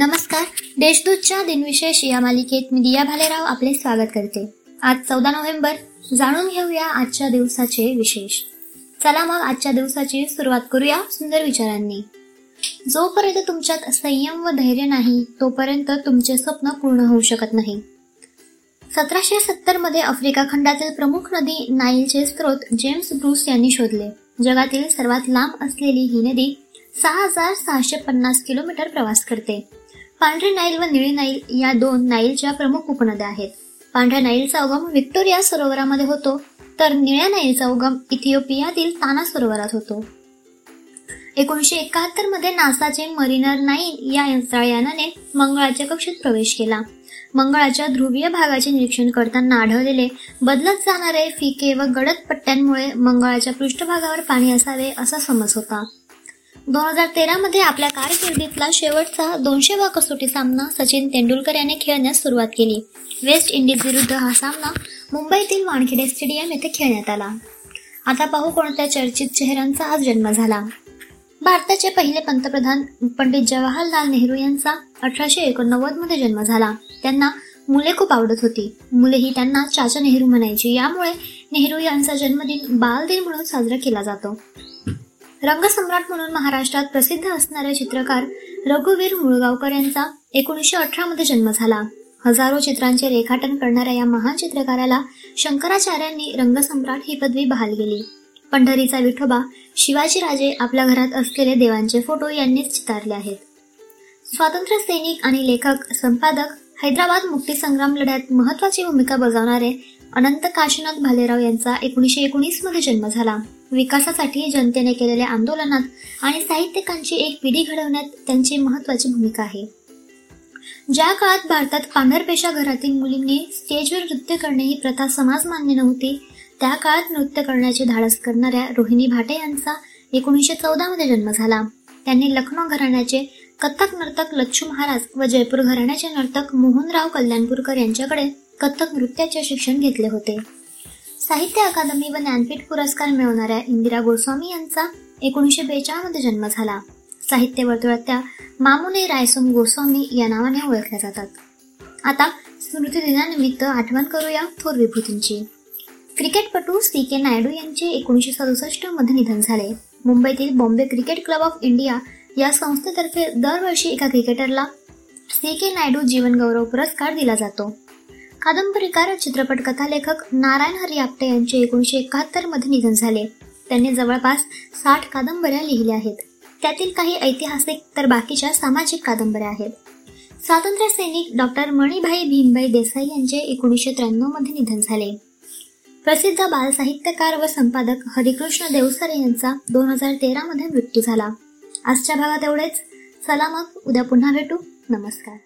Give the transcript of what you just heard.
नमस्कार. देशदूतच्या दिनविशेष या मालिकेत मी दिया भालेराव आपले स्वागत करते. आज चौदा नोव्हेंबर. जाणून घेऊया आजच्या दिवसाचे विशेष. चला मग आजच्या दिवसाची सुरुवात करूया सुंदर विचारांनी. जोपर्यंत तुमच्यात संयम व धैर्य नाही तोपर्यंत तुमचे स्वप्न पूर्ण होऊ शकत नाही. सतराशे सत्तरमध्ये आफ्रिका खंडातील प्रमुख नदी नाईलचे स्रोत जेम्स ब्रूस यांनी शोधले. जगातील सर्वात लांब असलेली ही नदी सहा हजार सहाशे पन्नास किलोमीटर प्रवास करते. पांढरे नाईल व निळी नाईल या दोन नाईलच्या प्रमुख उपनद्या आहेत. पांढऱ्या नाईलचा उगम व्हिक्टोरिया सरोवरामध्ये होतो तर निळ्या नाईलचा उगम इथिओपियातील ताना सरोवरात होतो. एकोणीसशे एकाहत्तरमध्ये नासाचे मरिनर नाईन या यंत्रायानाने मंगळाच्या कक्षेत प्रवेश केला. मंगळाच्या ध्रुवीय भागाचे निरीक्षण करताना आढळलेले बदलत जाणारे फिके व गडद पट्ट्यांमुळे मंगळाच्या पृष्ठभागावर पाणी असावे असा समज होता. दोन हजार तेरामध्ये आपल्या कारकिर्दीतला शेवटचा दोनशे वा कसोटी सामना सचिन तेंडुलकर याने खेळण्यास सुरुवात केली. वेस्ट इंडिज विरुद्ध हा सामना मुंबईतील वानखेडे स्टेडियम येथे खेळण्यात आला. आता पाहू कोणत्या चर्चित चेहऱ्यांचा आज जन्म झाला. भारताचे पहिले पंतप्रधान पंडित जवाहरलाल नेहरू यांचा अठराशे एकोणनव्वदमध्ये जन्म झाला. त्यांना मुले खूप आवडत होती. मुलेही त्यांना चाचा नेहरू म्हणायची. यामुळे नेहरू यांचा जन्मदिन बाल दिन म्हणून साजरा केला जातो. रंगसम्राट म्हणून महाराष्ट्रात प्रसिद्ध असणारे चित्रकार रघुवीर मुळगावकर यांचा एकोणीसशे अठरा मध्ये जन्म झाला. हजारो चित्रांचे रेखाटन करणाऱ्या या महान चित्रकाराला शंकराचार्यांनी रंगसम्राट ही पदवी बहाल केली. पंढरीचा विठोबा शिवाजी राजे आपल्या घरात असलेले देवांचे फोटो यांनीच चितारले आहेत. स्वातंत्र्य सैनिक आणि लेखक संपादक हैदराबाद मुक्तीसंग्राम लढ्यात महत्वाची भूमिका बजावणारे अनंत काशीनाथ भालेराव यांचा एकोणीसशे एकोणीसमध्ये जन्म झाला. विकासासाठी जनतेने केलेल्या आंदोलनात आणि साहित्यिकांची एक पिढी घडवण्यात त्यांची महत्वाची भूमिका आहे. ज्या काळात भारतात पांढरपेशा घरातील मुलींनी स्टेजवर नृत्य करणे ही प्रथा समाज मान्य नव्हती त्या काळात नृत्य करण्याचे धाडस करणाऱ्या रोहिणी भाटे यांचा एकोणीसशे चौदा मध्ये जन्म झाला. त्यांनी लखनौ घराण्याचे कथक नर्तक लच्छू महाराज व जयपूर घराण्याचे नर्तक मोहनराव कल्याणपूरकर यांच्याकडे कथक नृत्याचे शिक्षण घेतले होते. साहित्य अकादमी व ज्ञानपीठ पुरस्कार मिळवणाऱ्या इंदिरा गोस्वामी यांचा एकोणीसशे बेचाळमध्ये जन्म झाला. साहित्य वर्तुळात त्या मामुने रायसोम गोस्वामी या नावाने ओळखल्या जातात. आता स्मृती दिनानिमित्त आठवण करूया थोर विभूतींची. क्रिकेटपटू सी के नायडू यांचे एकोणीसशे सदुसष्टमध्ये निधन झाले. मुंबईतील Bombay cricket club of India या संस्थेतर्फे दरवर्षी एका क्रिकेटरला सी के नायडू जीवन गौरव पुरस्कार दिला जातो. कादंबरीकार चित्रपट कथालेखक नारायण हरी आपटे यांचे एकोणीसशे एकाहत्तरमध्ये निधन झाले. त्यांनी जवळपास साठ कादंबऱ्या लिहिल्या आहेत. त्यातील काही ऐतिहासिक तर बाकीच्या सामाजिक कादंबऱ्या आहेत. स्वातंत्र्य सैनिक डॉक्टर मणिभाई भीमभाई देसाई यांचे एकोणीसशे त्र्याण्णवमध्ये निधन झाले. प्रसिद्ध बालसाहित्यकार व संपादक हरिकृष्ण देवसरे यांचा दोन हजार तेरा मध्ये मृत्यू झाला. आजच्या भागात एवढेच. सलामक उद्या पुन्हा भेटू. नमस्कार.